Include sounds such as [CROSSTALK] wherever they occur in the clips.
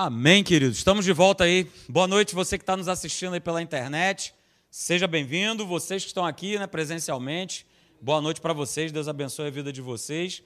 Amém, queridos. Estamos de volta aí. Boa noite, você que está nos assistindo aí pela internet. Seja bem-vindo. Vocês que estão aqui né, presencialmente, boa noite para vocês. Deus abençoe a vida de vocês.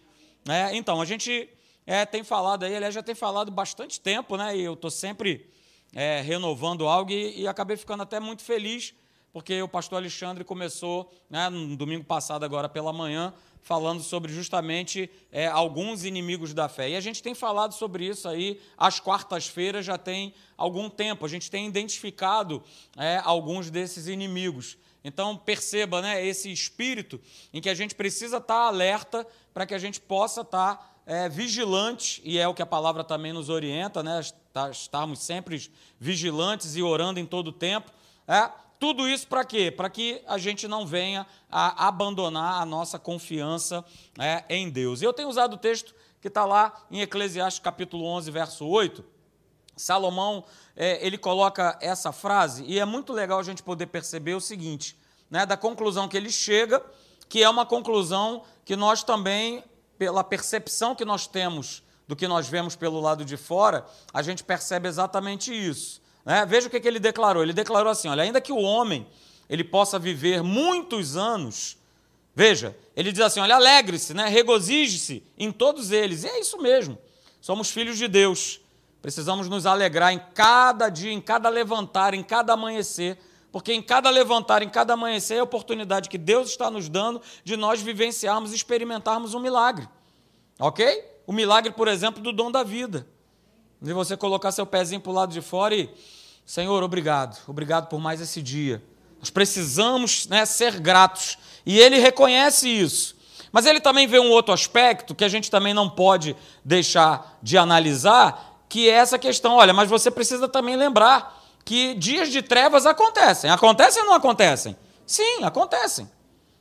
É, então, a gente é, tem falado aí, aliás, já tem falado bastante tempo, né? E eu estou sempre é, renovando algo e, e acabei ficando até muito feliz, porque o pastor Alexandre começou, né, no domingo passado, agora pela manhã, falando sobre justamente é, alguns inimigos da fé. E a gente tem falado sobre isso aí às quartas-feiras, já tem algum tempo. A gente tem identificado é, alguns desses inimigos. Então, perceba né, esse espírito em que a gente precisa estar alerta para que a gente possa estar é, vigilante, e é o que a palavra também nos orienta, né, estarmos sempre vigilantes e orando em todo o tempo. É, tudo isso para quê? Para que a gente não venha a abandonar a nossa confiança é, em Deus. Eu tenho usado o texto que está lá em Eclesiastes capítulo 11, verso 8. Salomão, é, ele coloca essa frase, e é muito legal a gente poder perceber o seguinte, né, da conclusão que ele chega, que é uma conclusão que nós também, pela percepção que nós temos do que nós vemos pelo lado de fora, a gente percebe exatamente isso. Né? Veja o que, que ele declarou. Ele declarou assim: olha, ainda que o homem ele possa viver muitos anos, veja, ele diz assim: olha, alegre-se, né? regozije-se em todos eles. E é isso mesmo. Somos filhos de Deus. Precisamos nos alegrar em cada dia, em cada levantar, em cada amanhecer, porque em cada levantar, em cada amanhecer é a oportunidade que Deus está nos dando de nós vivenciarmos e experimentarmos um milagre. Ok? O milagre, por exemplo, do dom da vida de você colocar seu pezinho para o lado de fora e, Senhor, obrigado, obrigado por mais esse dia. Nós precisamos né, ser gratos. E ele reconhece isso. Mas ele também vê um outro aspecto que a gente também não pode deixar de analisar, que é essa questão. Olha, mas você precisa também lembrar que dias de trevas acontecem. Acontecem ou não acontecem? Sim, acontecem.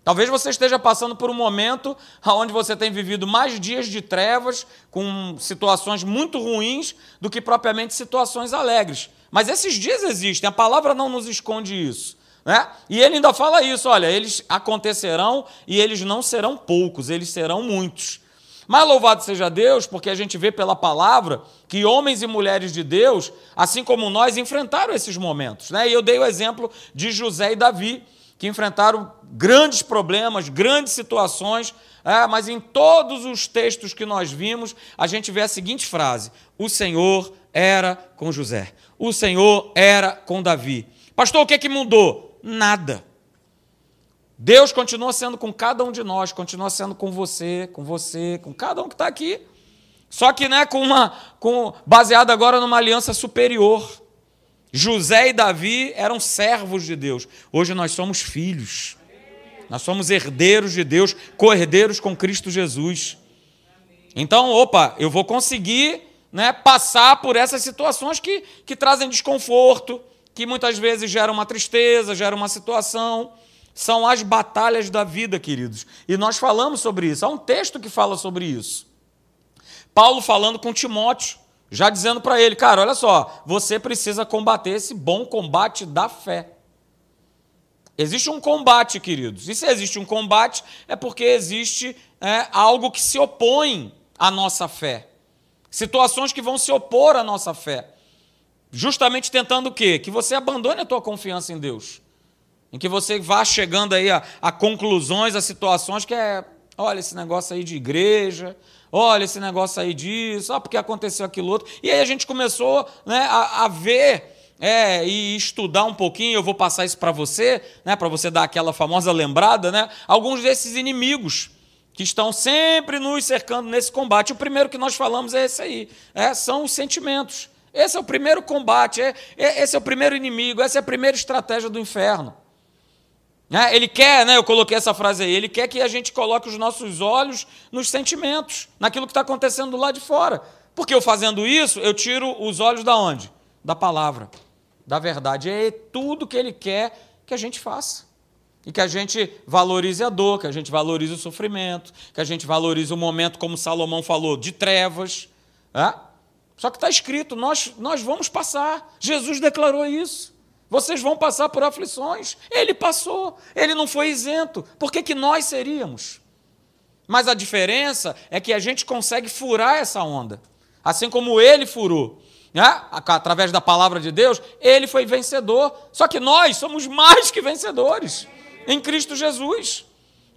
Talvez você esteja passando por um momento onde você tem vivido mais dias de trevas, com situações muito ruins, do que propriamente situações alegres. Mas esses dias existem, a palavra não nos esconde isso. Né? E ele ainda fala isso: olha, eles acontecerão e eles não serão poucos, eles serão muitos. Mas louvado seja Deus, porque a gente vê pela palavra que homens e mulheres de Deus, assim como nós, enfrentaram esses momentos. Né? E eu dei o exemplo de José e Davi que enfrentaram grandes problemas, grandes situações, é, mas em todos os textos que nós vimos, a gente vê a seguinte frase: O Senhor era com José, o Senhor era com Davi. Pastor, o que, é que mudou? Nada. Deus continua sendo com cada um de nós, continua sendo com você, com você, com cada um que está aqui. Só que né, com uma, com, baseado agora numa aliança superior. José e Davi eram servos de Deus. Hoje nós somos filhos. Nós somos herdeiros de Deus, co-herdeiros com Cristo Jesus. Então, opa, eu vou conseguir né, passar por essas situações que, que trazem desconforto, que muitas vezes geram uma tristeza, geram uma situação. São as batalhas da vida, queridos. E nós falamos sobre isso. Há um texto que fala sobre isso. Paulo falando com Timóteo já dizendo para ele, cara, olha só, você precisa combater esse bom combate da fé. Existe um combate, queridos. E se existe um combate, é porque existe é, algo que se opõe à nossa fé. Situações que vão se opor à nossa fé. Justamente tentando o quê? Que você abandone a tua confiança em Deus. Em que você vá chegando aí a, a conclusões, a situações que é, olha, esse negócio aí de igreja, olha esse negócio aí disso, ah, porque aconteceu aquilo outro. E aí a gente começou né, a, a ver é, e estudar um pouquinho, eu vou passar isso para você, né, para você dar aquela famosa lembrada, né, alguns desses inimigos que estão sempre nos cercando nesse combate. O primeiro que nós falamos é esse aí, é, são os sentimentos. Esse é o primeiro combate, é, é, esse é o primeiro inimigo, essa é a primeira estratégia do inferno. Né? Ele quer, né, eu coloquei essa frase aí, ele quer que a gente coloque os nossos olhos nos sentimentos, naquilo que está acontecendo lá de fora. Porque eu fazendo isso, eu tiro os olhos da onde? Da palavra, da verdade. É tudo que ele quer que a gente faça. E que a gente valorize a dor, que a gente valorize o sofrimento, que a gente valorize o momento, como Salomão falou, de trevas. É? Só que está escrito, nós, nós vamos passar. Jesus declarou isso. Vocês vão passar por aflições. Ele passou, ele não foi isento. Por que, que nós seríamos? Mas a diferença é que a gente consegue furar essa onda, assim como ele furou. né, através da palavra de Deus, ele foi vencedor. Só que nós somos mais que vencedores em Cristo Jesus.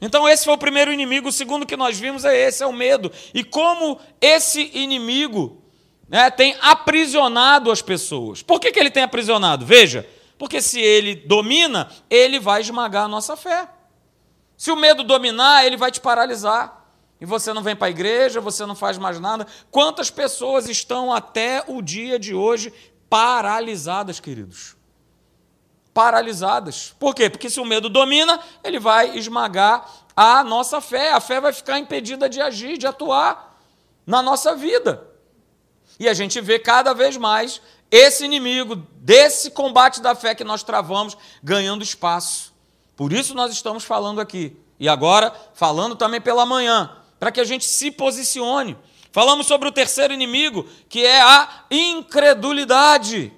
Então, esse foi o primeiro inimigo. O segundo que nós vimos é esse: é o medo. E como esse inimigo né, tem aprisionado as pessoas. Por que, que ele tem aprisionado? Veja, porque se ele domina, ele vai esmagar a nossa fé. Se o medo dominar, ele vai te paralisar. E você não vem para a igreja, você não faz mais nada. Quantas pessoas estão até o dia de hoje paralisadas, queridos? Paralisadas. Por quê? Porque se o medo domina, ele vai esmagar a nossa fé. A fé vai ficar impedida de agir, de atuar na nossa vida. E a gente vê cada vez mais esse inimigo desse combate da fé que nós travamos ganhando espaço. Por isso nós estamos falando aqui. E agora, falando também pela manhã, para que a gente se posicione. Falamos sobre o terceiro inimigo, que é a incredulidade.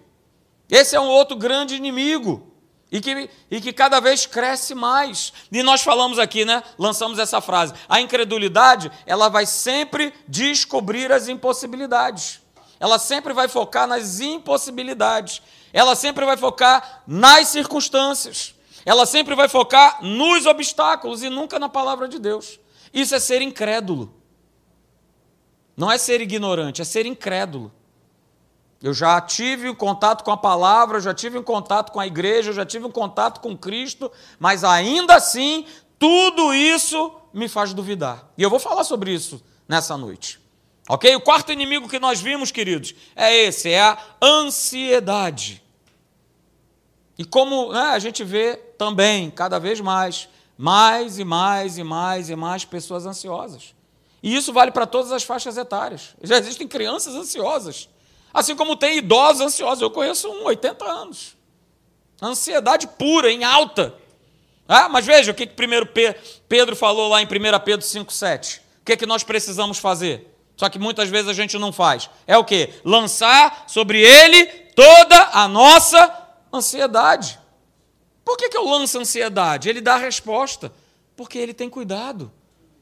Esse é um outro grande inimigo. E que, e que cada vez cresce mais. E nós falamos aqui, né? Lançamos essa frase. A incredulidade, ela vai sempre descobrir as impossibilidades. Ela sempre vai focar nas impossibilidades. Ela sempre vai focar nas circunstâncias. Ela sempre vai focar nos obstáculos e nunca na palavra de Deus. Isso é ser incrédulo. Não é ser ignorante, é ser incrédulo. Eu já tive um contato com a palavra, já tive um contato com a igreja, já tive um contato com Cristo, mas ainda assim, tudo isso me faz duvidar. E eu vou falar sobre isso nessa noite. Ok? O quarto inimigo que nós vimos, queridos, é esse: é a ansiedade. E como né, a gente vê também, cada vez mais, mais e mais e mais e mais pessoas ansiosas. E isso vale para todas as faixas etárias. Já existem crianças ansiosas, assim como tem idosos ansiosos. Eu conheço um, 80 anos. Ansiedade pura, em alta. Ah, mas veja o que, que primeiro Pedro falou lá em 1 Pedro 5,7. O que, que nós precisamos fazer? Só que muitas vezes a gente não faz. É o que? Lançar sobre ele toda a nossa ansiedade. Por que, que eu lanço ansiedade? Ele dá a resposta. Porque ele tem cuidado.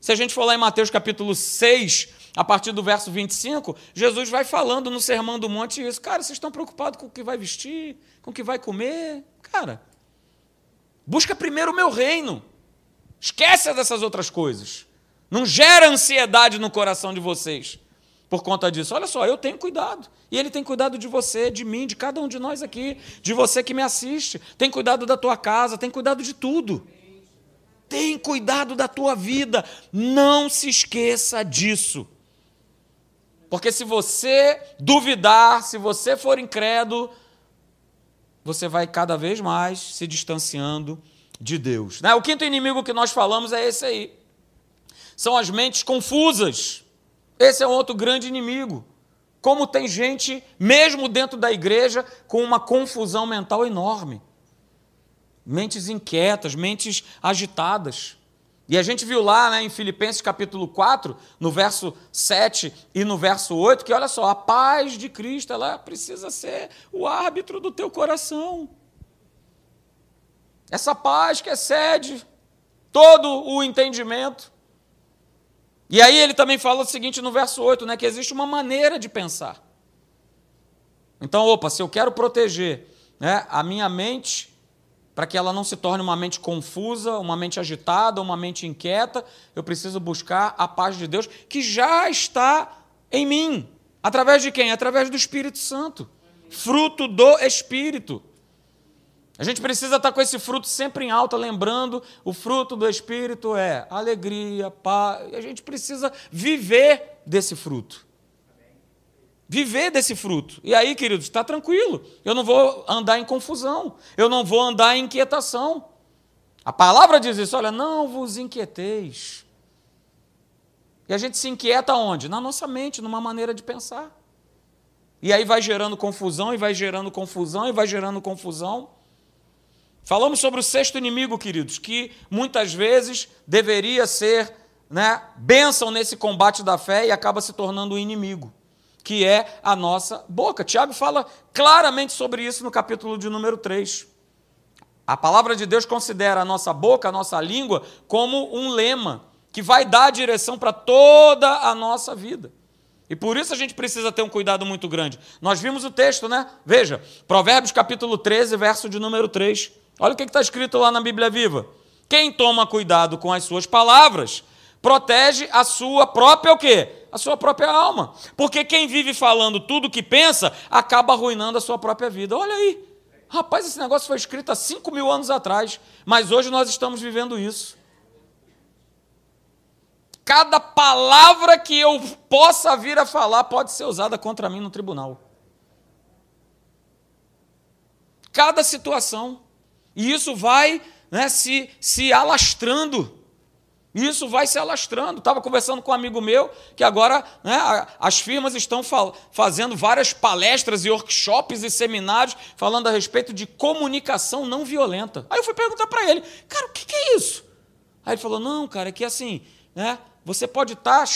Se a gente for lá em Mateus capítulo 6, a partir do verso 25, Jesus vai falando no Sermão do Monte isso. Cara, vocês estão preocupados com o que vai vestir, com o que vai comer? Cara, busca primeiro o meu reino. Esquece dessas outras coisas. Não gera ansiedade no coração de vocês por conta disso. Olha só, eu tenho cuidado. E Ele tem cuidado de você, de mim, de cada um de nós aqui, de você que me assiste. Tem cuidado da tua casa, tem cuidado de tudo. Tem cuidado da tua vida. Não se esqueça disso. Porque se você duvidar, se você for incrédulo, você vai cada vez mais se distanciando de Deus. Né? O quinto inimigo que nós falamos é esse aí. São as mentes confusas. Esse é um outro grande inimigo. Como tem gente, mesmo dentro da igreja, com uma confusão mental enorme. Mentes inquietas, mentes agitadas. E a gente viu lá né, em Filipenses capítulo 4, no verso 7 e no verso 8, que olha só, a paz de Cristo, ela precisa ser o árbitro do teu coração. Essa paz que excede todo o entendimento. E aí ele também fala o seguinte no verso 8, né, que existe uma maneira de pensar. Então, opa, se eu quero proteger né, a minha mente, para que ela não se torne uma mente confusa, uma mente agitada, uma mente inquieta, eu preciso buscar a paz de Deus que já está em mim. Através de quem? Através do Espírito Santo. Fruto do Espírito. A gente precisa estar com esse fruto sempre em alta, lembrando, o fruto do Espírito é alegria, paz. A gente precisa viver desse fruto. Viver desse fruto. E aí, queridos, está tranquilo. Eu não vou andar em confusão. Eu não vou andar em inquietação. A palavra diz isso: olha, não vos inquieteis. E a gente se inquieta onde? Na nossa mente, numa maneira de pensar. E aí vai gerando confusão, e vai gerando confusão, e vai gerando confusão. Falamos sobre o sexto inimigo, queridos, que muitas vezes deveria ser né, bênção nesse combate da fé e acaba se tornando um inimigo, que é a nossa boca. Tiago fala claramente sobre isso no capítulo de número 3. A palavra de Deus considera a nossa boca, a nossa língua, como um lema que vai dar direção para toda a nossa vida. E por isso a gente precisa ter um cuidado muito grande. Nós vimos o texto, né? Veja, Provérbios capítulo 13, verso de número 3. Olha o que está escrito lá na Bíblia Viva. Quem toma cuidado com as suas palavras, protege a sua própria o quê? A sua própria alma. Porque quem vive falando tudo o que pensa, acaba arruinando a sua própria vida. Olha aí. Rapaz, esse negócio foi escrito há 5 mil anos atrás, mas hoje nós estamos vivendo isso. Cada palavra que eu possa vir a falar pode ser usada contra mim no tribunal. Cada situação. E isso vai né, se, se alastrando. Isso vai se alastrando. Estava conversando com um amigo meu que agora né, as firmas estão fazendo várias palestras e workshops e seminários falando a respeito de comunicação não violenta. Aí eu fui perguntar para ele, cara, o que, que é isso? Aí ele falou: não, cara, é que assim, né, você pode estar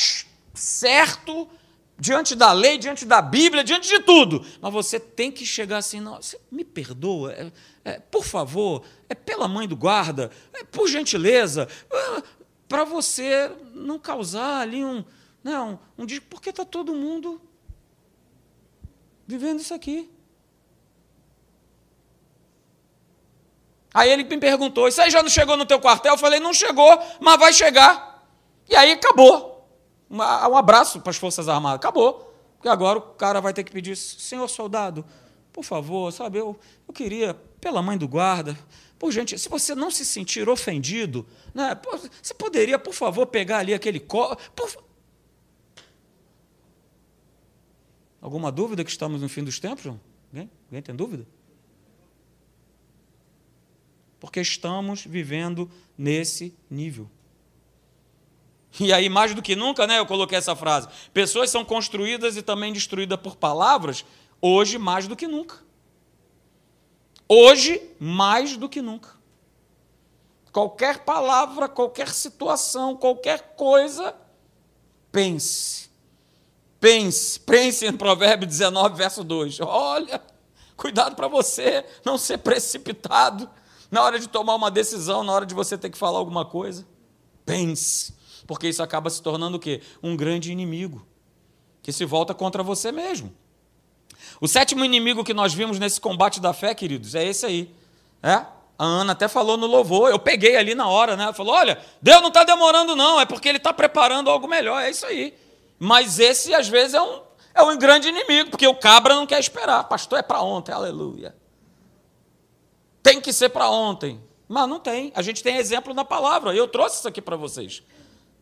certo diante da lei, diante da Bíblia, diante de tudo, mas você tem que chegar assim, não, me perdoa, é, é, por favor, é pela mãe do guarda, é, por gentileza, é, para você não causar ali um, não, né, um, um porque está todo mundo vivendo isso aqui. Aí ele me perguntou: Isso aí já não chegou no teu quartel? Eu falei: Não chegou, mas vai chegar. E aí acabou. Um abraço para as Forças Armadas. Acabou. Porque agora o cara vai ter que pedir, senhor soldado, por favor, sabe, eu, eu queria, pela mãe do guarda, por gente, se você não se sentir ofendido, né, você poderia, por favor, pegar ali aquele copo. Alguma dúvida que estamos no fim dos tempos, João? Alguém? Alguém tem dúvida? Porque estamos vivendo nesse nível. E aí, mais do que nunca, né, eu coloquei essa frase: pessoas são construídas e também destruídas por palavras, hoje mais do que nunca. Hoje, mais do que nunca. Qualquer palavra, qualquer situação, qualquer coisa, pense. Pense, pense em Provérbio 19, verso 2. Olha, cuidado para você não ser precipitado na hora de tomar uma decisão, na hora de você ter que falar alguma coisa. Pense porque isso acaba se tornando o quê? Um grande inimigo, que se volta contra você mesmo. O sétimo inimigo que nós vimos nesse combate da fé, queridos, é esse aí. É? A Ana até falou no louvor, eu peguei ali na hora, né? Ela falou: olha, Deus não está demorando, não, é porque Ele está preparando algo melhor, é isso aí. Mas esse, às vezes, é um, é um grande inimigo, porque o cabra não quer esperar. Pastor, é para ontem, aleluia. Tem que ser para ontem. Mas não tem. A gente tem exemplo na palavra. Eu trouxe isso aqui para vocês.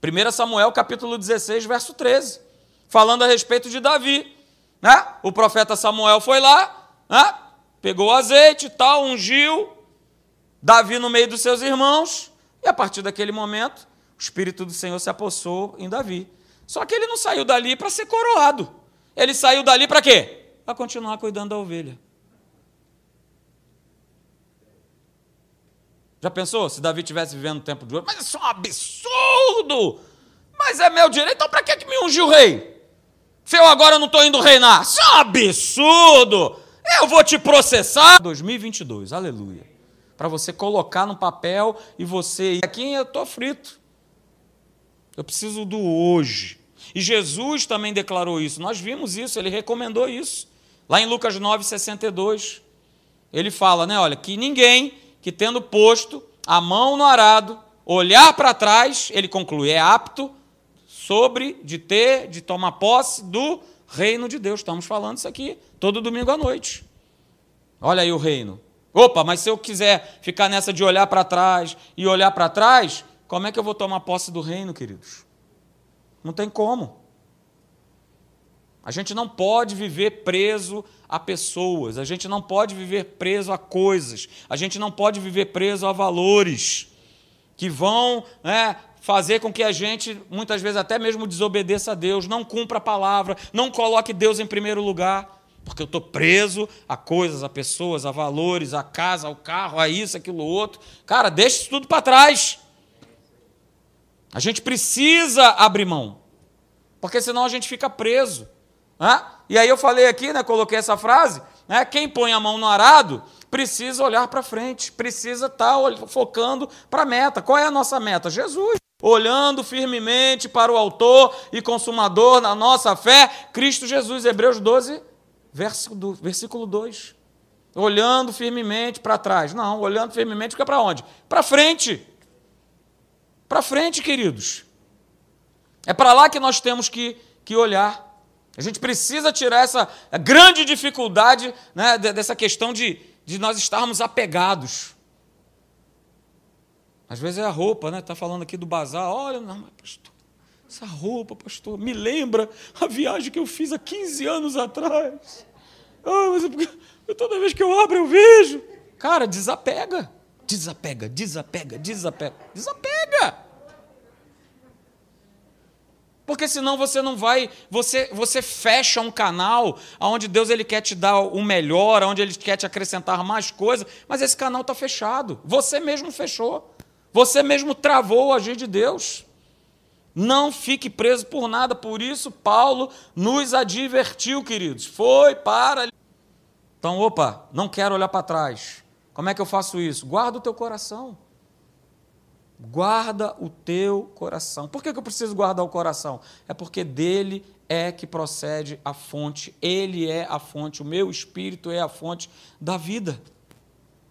1 Samuel capítulo 16, verso 13, falando a respeito de Davi. Né? O profeta Samuel foi lá, né? pegou azeite e tal, ungiu Davi no meio dos seus irmãos, e a partir daquele momento, o Espírito do Senhor se apossou em Davi. Só que ele não saiu dali para ser coroado. Ele saiu dali para quê? Para continuar cuidando da ovelha. Já pensou se Davi tivesse vivendo no tempo de ouro? Mas isso é um absurdo! Mas é meu direito, então para que, que me ungiu rei? Se eu agora não estou indo reinar? Isso é um absurdo! Eu vou te processar. 2022, aleluia. Para você colocar no papel e você. Aqui eu estou frito. Eu preciso do hoje. E Jesus também declarou isso. Nós vimos isso, ele recomendou isso. Lá em Lucas 9, 62. Ele fala, né? Olha, que ninguém que, tendo posto a mão no arado, olhar para trás, ele conclui, é apto sobre de ter, de tomar posse do reino de Deus. Estamos falando isso aqui todo domingo à noite. Olha aí o reino. Opa, mas se eu quiser ficar nessa de olhar para trás e olhar para trás, como é que eu vou tomar posse do reino, queridos? Não tem como. A gente não pode viver preso a pessoas, a gente não pode viver preso a coisas, a gente não pode viver preso a valores que vão né, fazer com que a gente, muitas vezes, até mesmo desobedeça a Deus, não cumpra a palavra, não coloque Deus em primeiro lugar, porque eu estou preso a coisas, a pessoas, a valores, a casa, ao carro, a isso, aquilo, outro. Cara, deixa isso tudo para trás. A gente precisa abrir mão, porque senão a gente fica preso. Né? E aí eu falei aqui, né, coloquei essa frase, né, quem põe a mão no arado precisa olhar para frente, precisa estar tá focando para a meta. Qual é a nossa meta? Jesus. olhando firmemente para o autor e consumador da nossa fé, Cristo Jesus, Hebreus 12, versículo 2. Olhando firmemente para trás. Não, olhando firmemente fica para onde? Para frente. Para frente, queridos. É para lá que nós temos que, que olhar. A gente precisa tirar essa grande dificuldade né, dessa questão de, de nós estarmos apegados. Às vezes é a roupa, né? Está falando aqui do bazar. Olha, não, mas pastor, essa roupa, pastor, me lembra a viagem que eu fiz há 15 anos atrás. Ah, mas é porque toda vez que eu abro eu vejo. Cara, desapega. Desapega, desapega, desapega. Desapega. Porque senão você não vai, você, você fecha um canal onde Deus ele quer te dar o melhor, onde ele quer te acrescentar mais coisas, mas esse canal está fechado. Você mesmo fechou. Você mesmo travou o agir de Deus. Não fique preso por nada, por isso Paulo nos advertiu, queridos. Foi para. Então, opa, não quero olhar para trás. Como é que eu faço isso? Guarda o teu coração. Guarda o teu coração. Por que eu preciso guardar o coração? É porque dele é que procede a fonte, ele é a fonte, o meu espírito é a fonte da vida.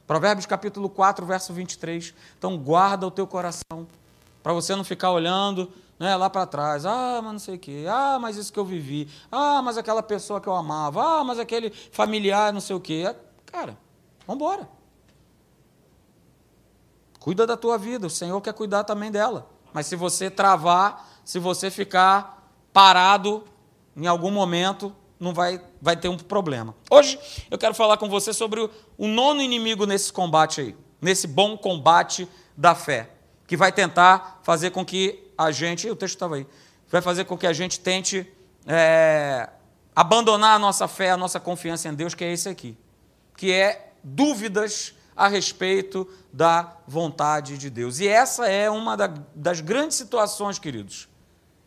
Provérbios capítulo 4, verso 23. Então guarda o teu coração, para você não ficar olhando né, lá para trás. Ah, mas não sei o quê. Ah, mas isso que eu vivi. Ah, mas aquela pessoa que eu amava. Ah, mas aquele familiar não sei o quê. Cara, vamos embora. Cuida da tua vida, o Senhor quer cuidar também dela. Mas se você travar, se você ficar parado em algum momento, não vai, vai ter um problema. Hoje eu quero falar com você sobre o, o nono inimigo nesse combate aí, nesse bom combate da fé, que vai tentar fazer com que a gente, o texto estava aí, vai fazer com que a gente tente é, abandonar a nossa fé, a nossa confiança em Deus, que é esse aqui, que é dúvidas a respeito da vontade de Deus. E essa é uma das grandes situações, queridos,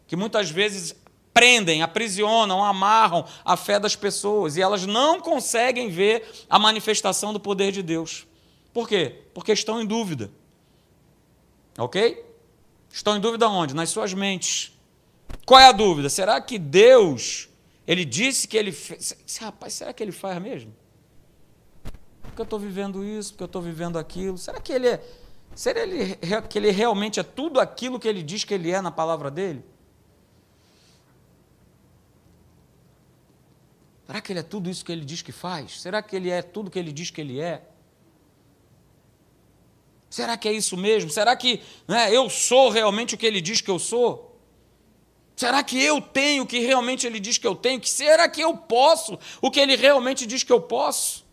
que muitas vezes prendem, aprisionam, amarram a fé das pessoas e elas não conseguem ver a manifestação do poder de Deus. Por quê? Porque estão em dúvida. Ok? Estão em dúvida onde? Nas suas mentes. Qual é a dúvida? Será que Deus, ele disse que ele fez. Rapaz, será que ele faz mesmo? Porque eu estou vivendo isso, porque eu estou vivendo aquilo. Será que ele é. Será ele, que ele realmente é tudo aquilo que ele diz que ele é na palavra dele? Será que ele é tudo isso que ele diz que faz? Será que ele é tudo que ele diz que ele é? Será que é isso mesmo? Será que né, eu sou realmente o que ele diz que eu sou? Será que eu tenho o que realmente ele diz que eu tenho? Será que eu posso o que ele realmente diz que eu posso?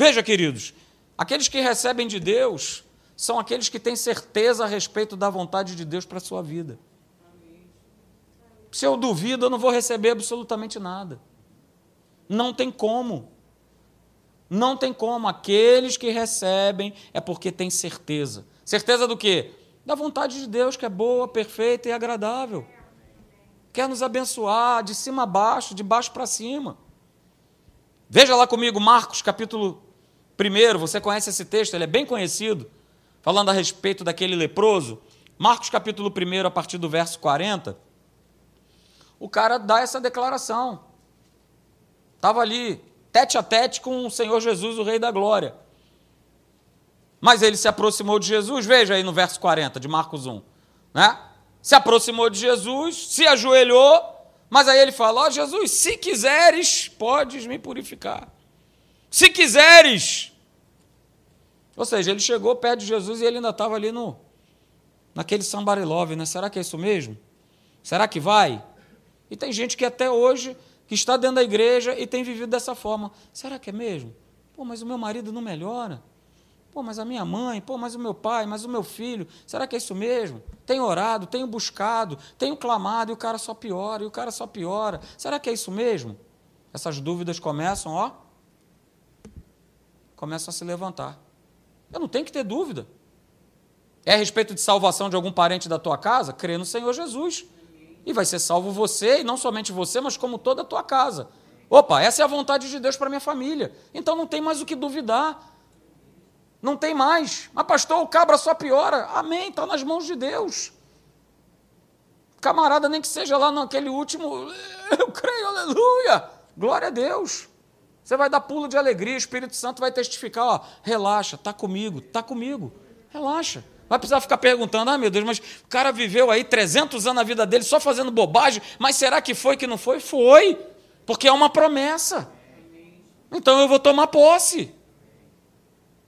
Veja, queridos, aqueles que recebem de Deus são aqueles que têm certeza a respeito da vontade de Deus para a sua vida. Se eu duvido, eu não vou receber absolutamente nada. Não tem como. Não tem como. Aqueles que recebem é porque têm certeza. Certeza do quê? Da vontade de Deus, que é boa, perfeita e agradável. Quer nos abençoar de cima a baixo, de baixo para cima. Veja lá comigo Marcos capítulo 1. Você conhece esse texto, ele é bem conhecido. Falando a respeito daquele leproso. Marcos capítulo 1, a partir do verso 40. O cara dá essa declaração. Estava ali, tete a tete com o Senhor Jesus, o Rei da Glória. Mas ele se aproximou de Jesus, veja aí no verso 40 de Marcos 1. Né? Se aproximou de Jesus, se ajoelhou, mas aí ele fala: Ó oh, Jesus, se quiseres, podes me purificar. Se quiseres. Ou seja, ele chegou perto de Jesus e ele ainda estava ali no naquele sambarilove, né? Será que é isso mesmo? Será que vai? E tem gente que até hoje que está dentro da igreja e tem vivido dessa forma. Será que é mesmo? Pô, mas o meu marido não melhora. Pô, mas a minha mãe, pô, mas o meu pai, mas o meu filho, será que é isso mesmo? Tenho orado, tenho buscado, tenho clamado e o cara só piora, e o cara só piora. Será que é isso mesmo? Essas dúvidas começam, ó, começam a se levantar. Eu não tenho que ter dúvida. É a respeito de salvação de algum parente da tua casa? Crê no Senhor Jesus. E vai ser salvo você, e não somente você, mas como toda a tua casa. Opa, essa é a vontade de Deus para minha família. Então não tem mais o que duvidar. Não tem mais. Mas, pastor, o cabra só piora. Amém, está nas mãos de Deus. Camarada, nem que seja lá naquele último, [LAUGHS] eu creio, aleluia, glória a Deus. Você vai dar pulo de alegria, o Espírito Santo vai testificar, ó, relaxa, tá comigo, tá comigo, relaxa. Vai precisar ficar perguntando, ah, meu Deus, mas o cara viveu aí 300 anos na vida dele só fazendo bobagem, mas será que foi que não foi? Foi, porque é uma promessa. Então eu vou tomar posse.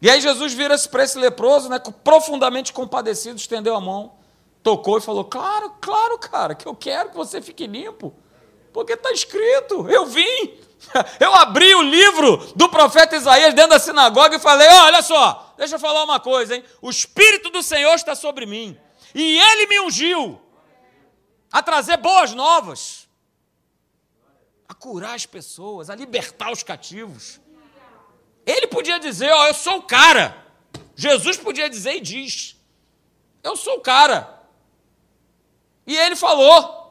E aí Jesus vira-se para esse leproso, né, profundamente compadecido, estendeu a mão, tocou e falou: Claro, claro, cara, que eu quero que você fique limpo. Porque está escrito, eu vim, [LAUGHS] eu abri o livro do profeta Isaías dentro da sinagoga e falei: olha só, deixa eu falar uma coisa, hein? O Espírito do Senhor está sobre mim, e ele me ungiu a trazer boas novas, a curar as pessoas, a libertar os cativos. Ele podia dizer: Ó, oh, eu sou o cara. Jesus podia dizer e diz: Eu sou o cara. E ele falou.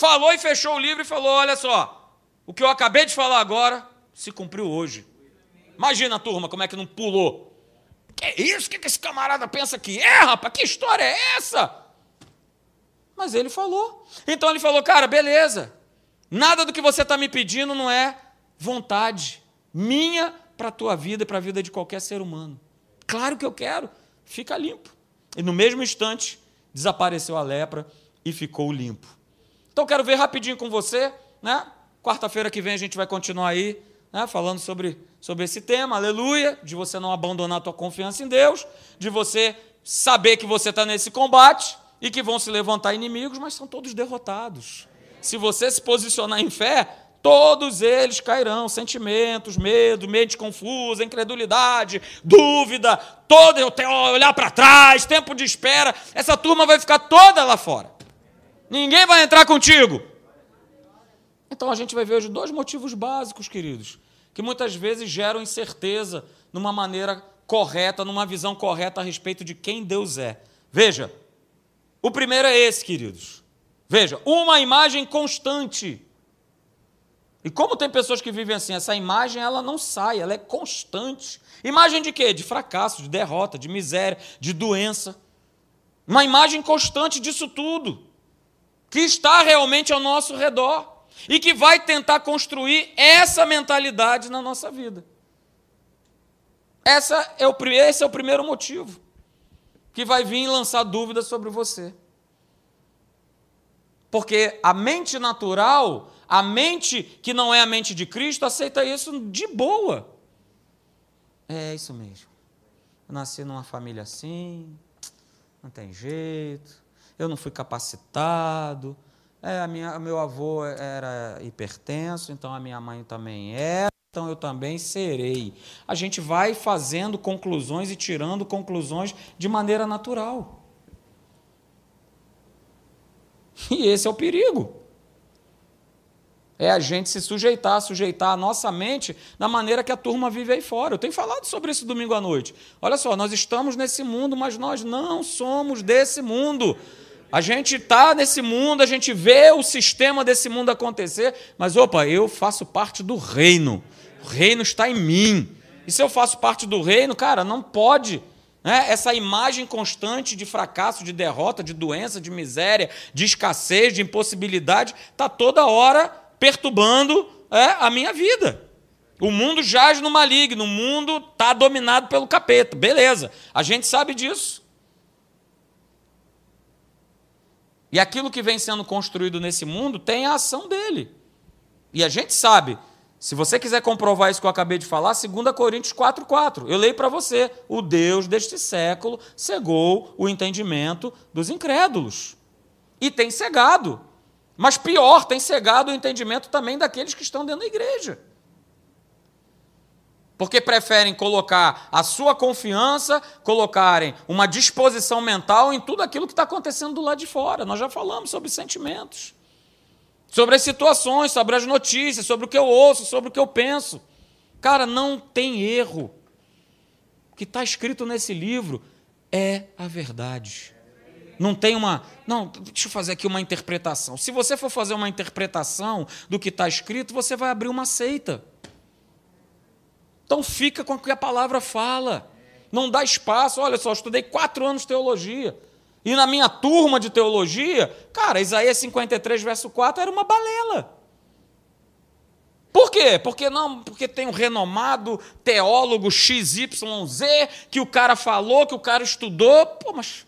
Falou e fechou o livro e falou: Olha só, o que eu acabei de falar agora se cumpriu hoje. Imagina turma como é que não pulou. Que isso? O que esse camarada pensa que é, rapaz? Que história é essa? Mas ele falou. Então ele falou: Cara, beleza. Nada do que você está me pedindo não é vontade minha para a tua vida e para a vida de qualquer ser humano. Claro que eu quero, fica limpo. E no mesmo instante, desapareceu a lepra e ficou limpo. Então quero ver rapidinho com você, né? Quarta-feira que vem a gente vai continuar aí, né? falando sobre, sobre esse tema, aleluia, de você não abandonar a tua confiança em Deus, de você saber que você está nesse combate e que vão se levantar inimigos, mas são todos derrotados. Se você se posicionar em fé, Todos eles cairão, sentimentos, medo, mente confusa, incredulidade, dúvida, todo olhar para trás, tempo de espera, essa turma vai ficar toda lá fora. Ninguém vai entrar contigo. Então a gente vai ver hoje dois motivos básicos, queridos, que muitas vezes geram incerteza numa maneira correta, numa visão correta a respeito de quem Deus é. Veja, o primeiro é esse, queridos. Veja, uma imagem constante e como tem pessoas que vivem assim, essa imagem ela não sai, ela é constante. Imagem de quê? De fracasso, de derrota, de miséria, de doença. Uma imagem constante disso tudo, que está realmente ao nosso redor e que vai tentar construir essa mentalidade na nossa vida. Essa é o, esse é o primeiro motivo que vai vir lançar dúvidas sobre você. Porque a mente natural a mente que não é a mente de Cristo aceita isso de boa. É isso mesmo. Eu nasci numa família assim, não tem jeito. Eu não fui capacitado. É, a minha, meu avô era hipertenso, então a minha mãe também era, então eu também serei. A gente vai fazendo conclusões e tirando conclusões de maneira natural. E esse é o perigo é a gente se sujeitar, sujeitar a nossa mente da maneira que a turma vive aí fora. Eu tenho falado sobre isso domingo à noite. Olha só, nós estamos nesse mundo, mas nós não somos desse mundo. A gente está nesse mundo, a gente vê o sistema desse mundo acontecer, mas opa, eu faço parte do reino. O reino está em mim. E se eu faço parte do reino, cara, não pode né? essa imagem constante de fracasso, de derrota, de doença, de miséria, de escassez, de impossibilidade, está toda hora perturbando é, a minha vida. O mundo jaz no maligno, o mundo está dominado pelo capeta. Beleza, a gente sabe disso. E aquilo que vem sendo construído nesse mundo tem a ação dele. E a gente sabe. Se você quiser comprovar isso que eu acabei de falar, 2 Coríntios 4,4. Eu leio para você. O Deus deste século cegou o entendimento dos incrédulos. E tem cegado. Mas pior, tem cegado o entendimento também daqueles que estão dentro da igreja. Porque preferem colocar a sua confiança, colocarem uma disposição mental em tudo aquilo que está acontecendo do lado de fora. Nós já falamos sobre sentimentos, sobre as situações, sobre as notícias, sobre o que eu ouço, sobre o que eu penso. Cara, não tem erro. O que está escrito nesse livro é a verdade. Não tem uma. Não, deixa eu fazer aqui uma interpretação. Se você for fazer uma interpretação do que está escrito, você vai abrir uma seita. Então fica com o que a palavra fala. Não dá espaço. Olha só, eu estudei quatro anos de teologia. E na minha turma de teologia, cara, Isaías 53, verso 4 era uma balela. Por quê? Porque não, porque tem um renomado teólogo XYZ que o cara falou, que o cara estudou. Pô, mas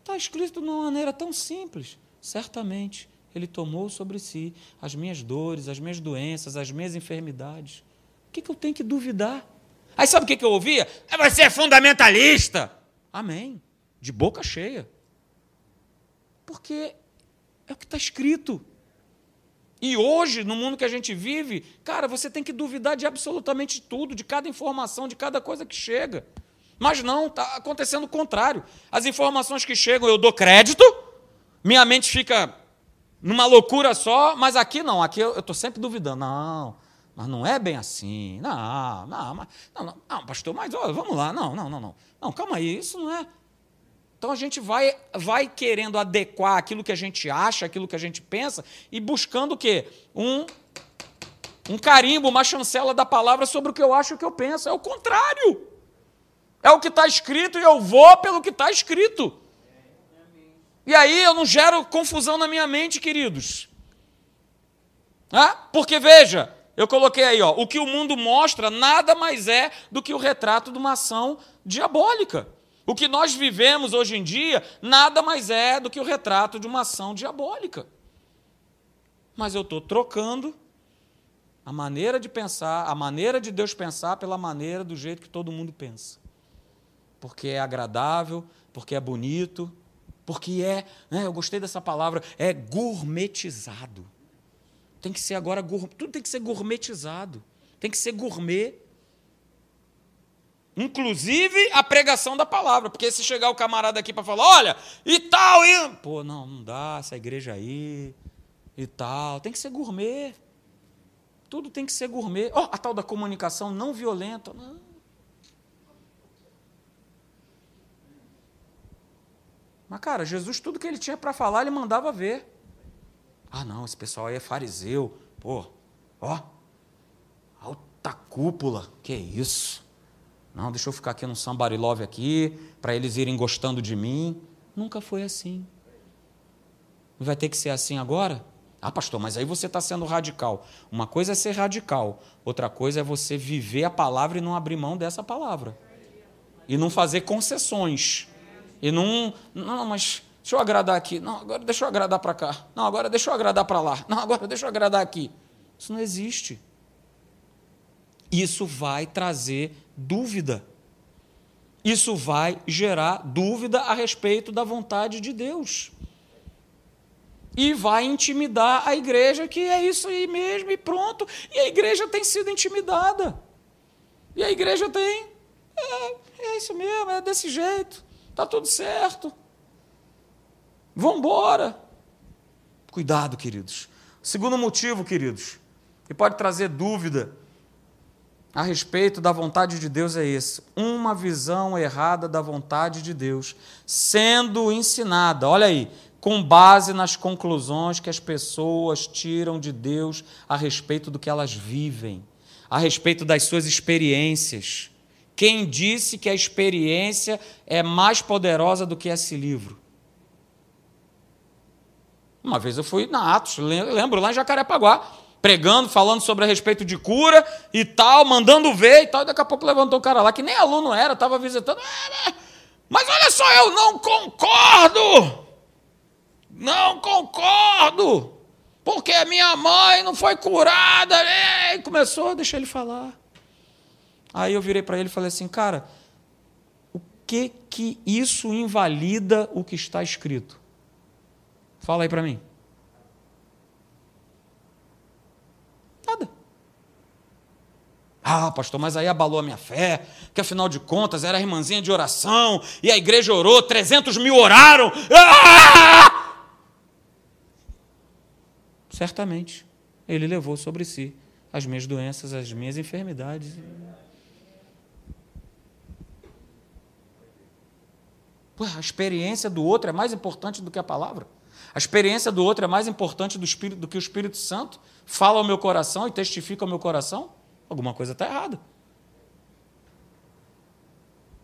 está escrito de uma maneira tão simples. Certamente ele tomou sobre si as minhas dores, as minhas doenças, as minhas enfermidades. Que, que eu tenho que duvidar? Aí sabe o que, que eu ouvia? É, você é fundamentalista. Amém. De boca cheia. Porque é o que está escrito. E hoje, no mundo que a gente vive, cara, você tem que duvidar de absolutamente tudo, de cada informação, de cada coisa que chega. Mas não, está acontecendo o contrário. As informações que chegam, eu dou crédito, minha mente fica numa loucura só, mas aqui não, aqui eu estou sempre duvidando. Não, mas não é bem assim. Não, não, mas, não, não, não pastor, mas ó, vamos lá. Não, não, não, não. Não, calma aí, isso não é. Então a gente vai, vai querendo adequar aquilo que a gente acha, aquilo que a gente pensa, e buscando o quê? Um, um carimbo, uma chancela da palavra sobre o que eu acho e o que eu penso. É o contrário. É o que está escrito e eu vou pelo que está escrito. E aí eu não gero confusão na minha mente, queridos. Ah, porque veja, eu coloquei aí, ó, o que o mundo mostra nada mais é do que o retrato de uma ação diabólica. O que nós vivemos hoje em dia nada mais é do que o retrato de uma ação diabólica. Mas eu estou trocando a maneira de pensar, a maneira de Deus pensar, pela maneira do jeito que todo mundo pensa. Porque é agradável, porque é bonito, porque é, né, eu gostei dessa palavra, é gourmetizado. Tem que ser agora, tudo tem que ser gourmetizado, tem que ser gourmet. Inclusive a pregação da palavra. Porque se chegar o camarada aqui para falar, olha, e tal, e. Pô, não, não dá, essa igreja aí, e tal. Tem que ser gourmet. Tudo tem que ser gourmet. Oh, a tal da comunicação não violenta. Não. Mas, cara, Jesus, tudo que ele tinha para falar, ele mandava ver. Ah, não, esse pessoal aí é fariseu. Pô, ó, alta cúpula, que isso? Não, deixa eu ficar aqui no somebody love aqui, para eles irem gostando de mim. Nunca foi assim. Vai ter que ser assim agora? Ah, pastor, mas aí você está sendo radical. Uma coisa é ser radical, outra coisa é você viver a palavra e não abrir mão dessa palavra. E não fazer concessões. E não, não, mas deixa eu agradar aqui. Não, agora deixa eu agradar para cá. Não, agora deixa eu agradar para lá. Não, agora deixa eu agradar aqui. Isso não existe. Isso vai trazer dúvida. Isso vai gerar dúvida a respeito da vontade de Deus. E vai intimidar a igreja, que é isso aí mesmo, e pronto. E a igreja tem sido intimidada. E a igreja tem. É, é isso mesmo, é desse jeito. Está tudo certo. Vamos embora. Cuidado, queridos. Segundo motivo, queridos, que pode trazer dúvida a respeito da vontade de Deus é esse: uma visão errada da vontade de Deus, sendo ensinada, olha aí, com base nas conclusões que as pessoas tiram de Deus a respeito do que elas vivem, a respeito das suas experiências. Quem disse que a experiência é mais poderosa do que esse livro? Uma vez eu fui na Atos, lembro lá em Jacarepaguá, pregando, falando sobre a respeito de cura e tal, mandando ver e tal. E daqui a pouco levantou o cara lá, que nem aluno era, estava visitando. É, mas olha só, eu não concordo! Não concordo! Porque a minha mãe não foi curada. E começou a deixar ele falar. Aí eu virei para ele e falei assim, cara, o que que isso invalida o que está escrito? Fala aí para mim. Nada. Ah, pastor, mas aí abalou a minha fé, que afinal de contas era a irmãzinha de oração, e a igreja orou, 300 mil oraram. Ah! Certamente, ele levou sobre si as minhas doenças, as minhas enfermidades. Pô, a experiência do outro é mais importante do que a palavra. A experiência do outro é mais importante do, Espírito, do que o Espírito Santo fala ao meu coração e testifica ao meu coração? Alguma coisa está errada.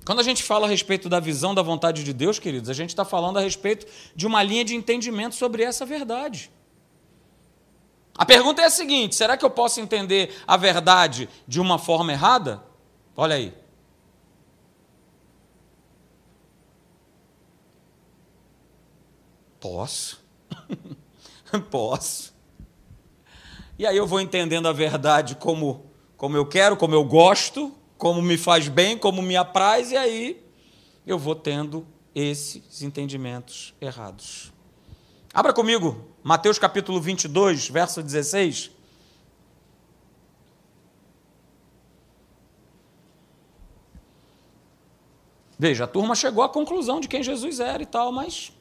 Quando a gente fala a respeito da visão da vontade de Deus, queridos, a gente está falando a respeito de uma linha de entendimento sobre essa verdade. A pergunta é a seguinte: será que eu posso entender a verdade de uma forma errada? Olha aí. Posso. [LAUGHS] Posso. E aí eu vou entendendo a verdade como, como eu quero, como eu gosto, como me faz bem, como me apraz, e aí eu vou tendo esses entendimentos errados. Abra comigo Mateus capítulo 22, verso 16. Veja, a turma chegou à conclusão de quem Jesus era e tal, mas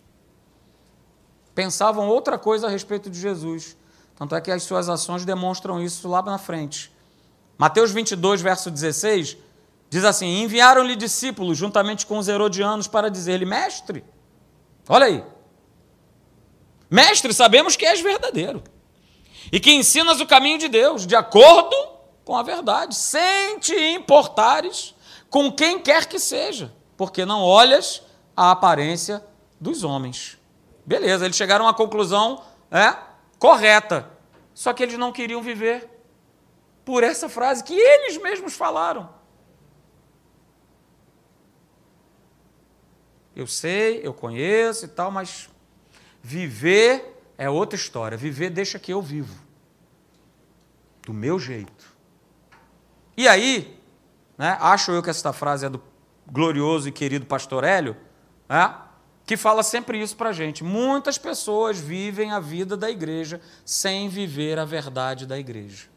pensavam outra coisa a respeito de Jesus. Tanto é que as suas ações demonstram isso lá na frente. Mateus 22, verso 16, diz assim: Enviaram-lhe discípulos juntamente com os herodianos para dizer-lhe: Mestre, olha aí, Mestre, sabemos que és verdadeiro e que ensinas o caminho de Deus de acordo com a verdade, sem te importares com quem quer que seja, porque não olhas a aparência dos homens. Beleza, eles chegaram à conclusão é, correta, só que eles não queriam viver por essa frase que eles mesmos falaram. Eu sei, eu conheço e tal, mas Viver é outra história. Viver deixa que eu vivo. Do meu jeito. E aí, né, acho eu que esta frase é do glorioso e querido pastor Hélio, né, que fala sempre isso para a gente. Muitas pessoas vivem a vida da igreja sem viver a verdade da igreja.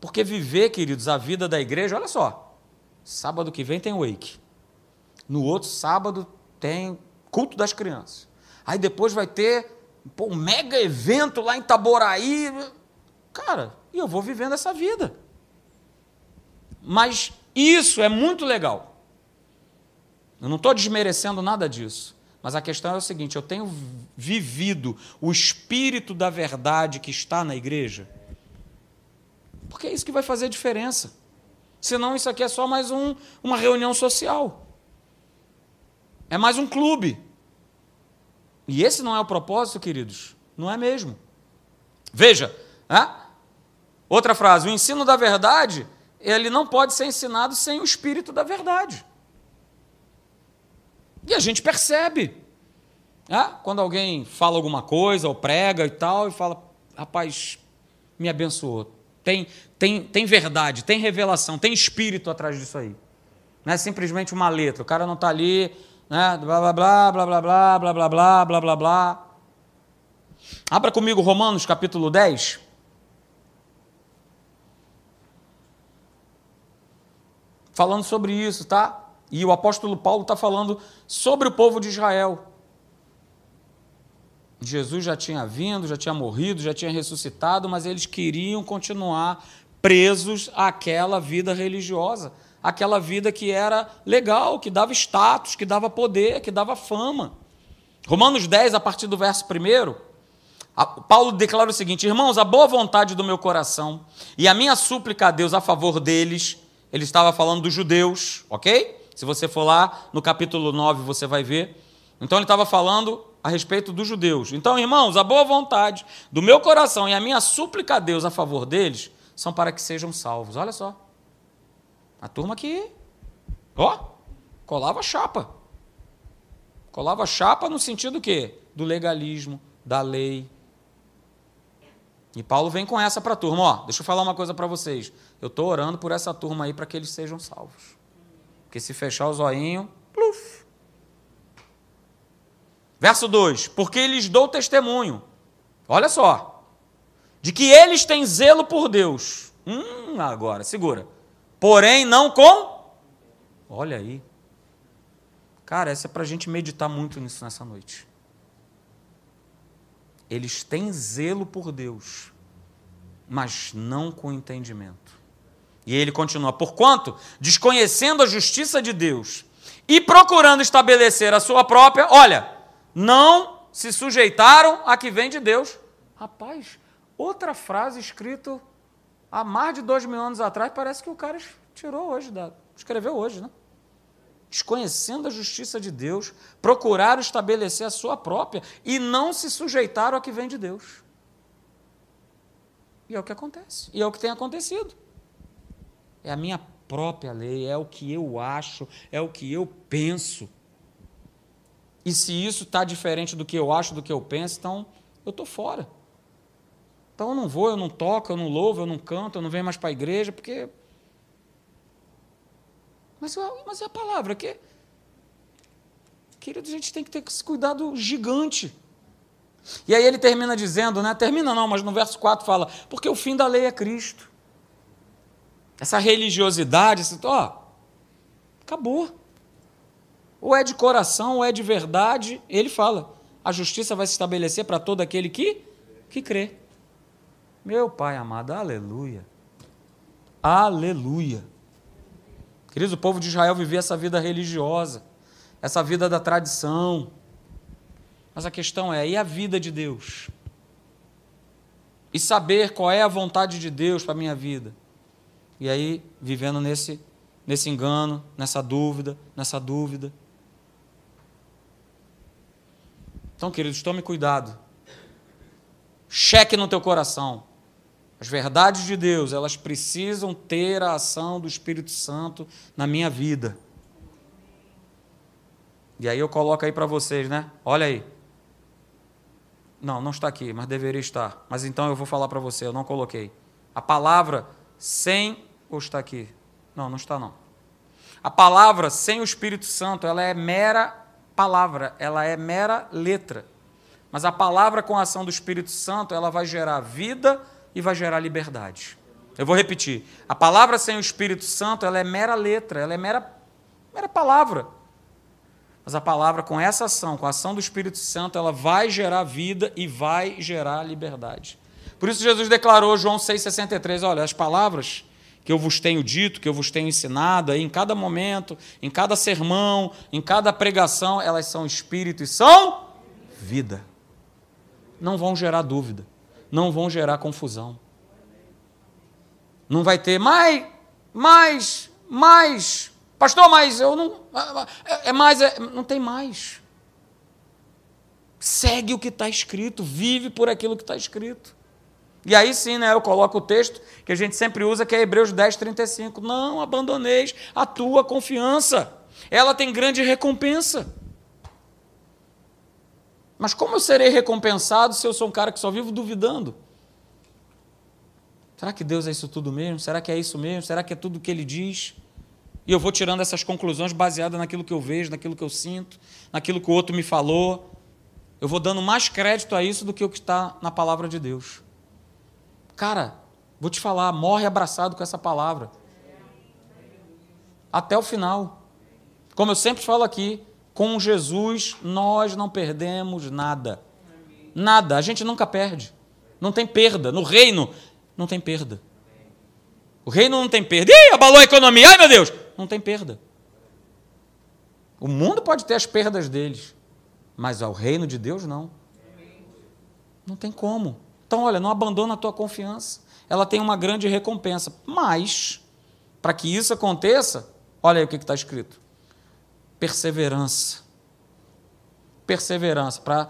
Porque viver, queridos, a vida da igreja, olha só, sábado que vem tem wake. No outro sábado tem culto das crianças. Aí depois vai ter pô, um mega evento lá em Taboraí. Cara, e eu vou vivendo essa vida. Mas isso é muito legal. Eu não estou desmerecendo nada disso. Mas a questão é o seguinte: eu tenho vivido o espírito da verdade que está na igreja. Porque é isso que vai fazer diferença. Senão, isso aqui é só mais um, uma reunião social. É mais um clube. E esse não é o propósito, queridos? Não é mesmo. Veja, outra frase: o ensino da verdade, ele não pode ser ensinado sem o espírito da verdade. E a gente percebe. Quando alguém fala alguma coisa, ou prega e tal, e fala, rapaz, me abençoou. Tem, tem, tem verdade, tem revelação, tem espírito atrás disso aí. Não é simplesmente uma letra. O cara não está ali né? Blá blá blá blá blá blá blá blá blá blá blá blá. Abra comigo Romanos capítulo 10. Falando sobre isso, tá? E o apóstolo Paulo está falando sobre o povo de Israel. Jesus já tinha vindo, já tinha morrido, já tinha ressuscitado, mas eles queriam continuar presos àquela vida religiosa aquela vida que era legal, que dava status, que dava poder, que dava fama. Romanos 10, a partir do verso 1, Paulo declara o seguinte: Irmãos, a boa vontade do meu coração e a minha súplica a Deus a favor deles, ele estava falando dos judeus, ok? Se você for lá no capítulo 9, você vai ver. Então ele estava falando a respeito dos judeus. Então, irmãos, a boa vontade do meu coração e a minha súplica a Deus a favor deles são para que sejam salvos. Olha só. A turma que, ó, colava chapa. Colava chapa no sentido do quê? Do legalismo, da lei. E Paulo vem com essa para a turma. Ó, deixa eu falar uma coisa para vocês. Eu estou orando por essa turma aí para que eles sejam salvos. Porque se fechar o zoinho, pluf. Verso 2: Porque lhes dou testemunho. Olha só. De que eles têm zelo por Deus. Hum, agora, segura porém não com. Olha aí. Cara, essa é para a gente meditar muito nisso nessa noite. Eles têm zelo por Deus, mas não com entendimento. E ele continua: porquanto, desconhecendo a justiça de Deus e procurando estabelecer a sua própria, olha, não se sujeitaram a que vem de Deus. Rapaz, outra frase escrita há mais de dois mil anos atrás, parece que o cara tirou hoje Escreveu hoje, né? Desconhecendo a justiça de Deus, procuraram estabelecer a sua própria e não se sujeitaram ao que vem de Deus. E é o que acontece. E é o que tem acontecido. É a minha própria lei, é o que eu acho, é o que eu penso. E se isso está diferente do que eu acho, do que eu penso, então eu estou fora. Então eu não vou, eu não toco, eu não louvo, eu não canto, eu não venho mais para a igreja, porque. Mas, mas é a palavra que. Querido, a gente tem que ter esse cuidado gigante. E aí ele termina dizendo, né? Termina não, mas no verso 4 fala, porque o fim da lei é Cristo. Essa religiosidade, ó, acabou. Ou é de coração, ou é de verdade. Ele fala: a justiça vai se estabelecer para todo aquele que, que crê. Meu Pai amado, aleluia. Aleluia. Queridos, o povo de Israel vivia essa vida religiosa, essa vida da tradição. Mas a questão é: e a vida de Deus? E saber qual é a vontade de Deus para a minha vida? E aí, vivendo nesse, nesse engano, nessa dúvida, nessa dúvida. Então, queridos, tome cuidado. Cheque no teu coração. As verdades de Deus, elas precisam ter a ação do Espírito Santo na minha vida. E aí eu coloco aí para vocês, né? Olha aí. Não, não está aqui, mas deveria estar. Mas então eu vou falar para você, eu não coloquei. A palavra sem ou está aqui? Não, não está não. A palavra sem o Espírito Santo, ela é mera palavra, ela é mera letra. Mas a palavra com a ação do Espírito Santo, ela vai gerar vida e vai gerar liberdade. Eu vou repetir. A palavra sem o Espírito Santo, ela é mera letra, ela é mera, mera palavra. Mas a palavra com essa ação, com a ação do Espírito Santo, ela vai gerar vida e vai gerar liberdade. Por isso Jesus declarou, João 6,63, olha, as palavras que eu vos tenho dito, que eu vos tenho ensinado aí em cada momento, em cada sermão, em cada pregação, elas são espírito e são vida. Não vão gerar dúvida, não vão gerar confusão. Não vai ter mais, mais, mais. Pastor, mas eu não. É, é mais, é, não tem mais. Segue o que está escrito, vive por aquilo que está escrito. E aí sim, né, eu coloco o texto que a gente sempre usa, que é Hebreus 10, 35. Não abandoneis a tua confiança. Ela tem grande recompensa. Mas como eu serei recompensado se eu sou um cara que só vivo duvidando? Será que Deus é isso tudo mesmo? Será que é isso mesmo? Será que é tudo o que ele diz? E eu vou tirando essas conclusões baseadas naquilo que eu vejo, naquilo que eu sinto, naquilo que o outro me falou. Eu vou dando mais crédito a isso do que o que está na palavra de Deus. Cara, vou te falar, morre abraçado com essa palavra. Até o final. Como eu sempre falo aqui, com Jesus nós não perdemos nada. Nada, a gente nunca perde. Não tem perda. No reino, não tem perda. O reino não tem perda. Ih, abalou a economia. Ai, meu Deus! Não tem perda. O mundo pode ter as perdas deles, mas ao reino de Deus não. Não tem como. Então, olha, não abandona a tua confiança. Ela tem uma grande recompensa. Mas, para que isso aconteça, olha aí o que está escrito: perseverança. Perseverança. Para,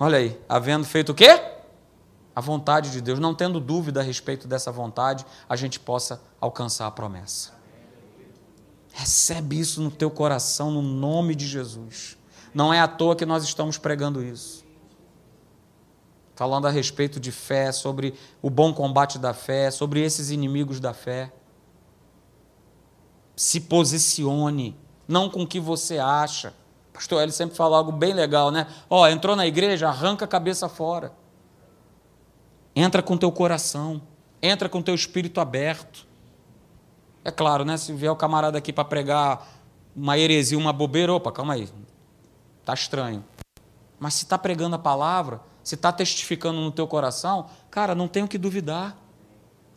olha aí, havendo feito o quê? A vontade de Deus, não tendo dúvida a respeito dessa vontade, a gente possa alcançar a promessa. Recebe isso no teu coração, no nome de Jesus. Não é à toa que nós estamos pregando isso falando a respeito de fé, sobre o bom combate da fé, sobre esses inimigos da fé. Se posicione, não com o que você acha. Pastor ele sempre fala algo bem legal, né? Ó, oh, entrou na igreja, arranca a cabeça fora. Entra com teu coração, entra com teu espírito aberto. É claro, né? Se vier o camarada aqui para pregar uma heresia, uma bobeira, opa, calma aí. Tá estranho. Mas se está pregando a palavra, se está testificando no teu coração, cara, não tem o que duvidar.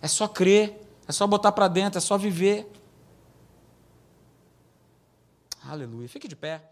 É só crer, é só botar para dentro, é só viver. Aleluia. Fique de pé.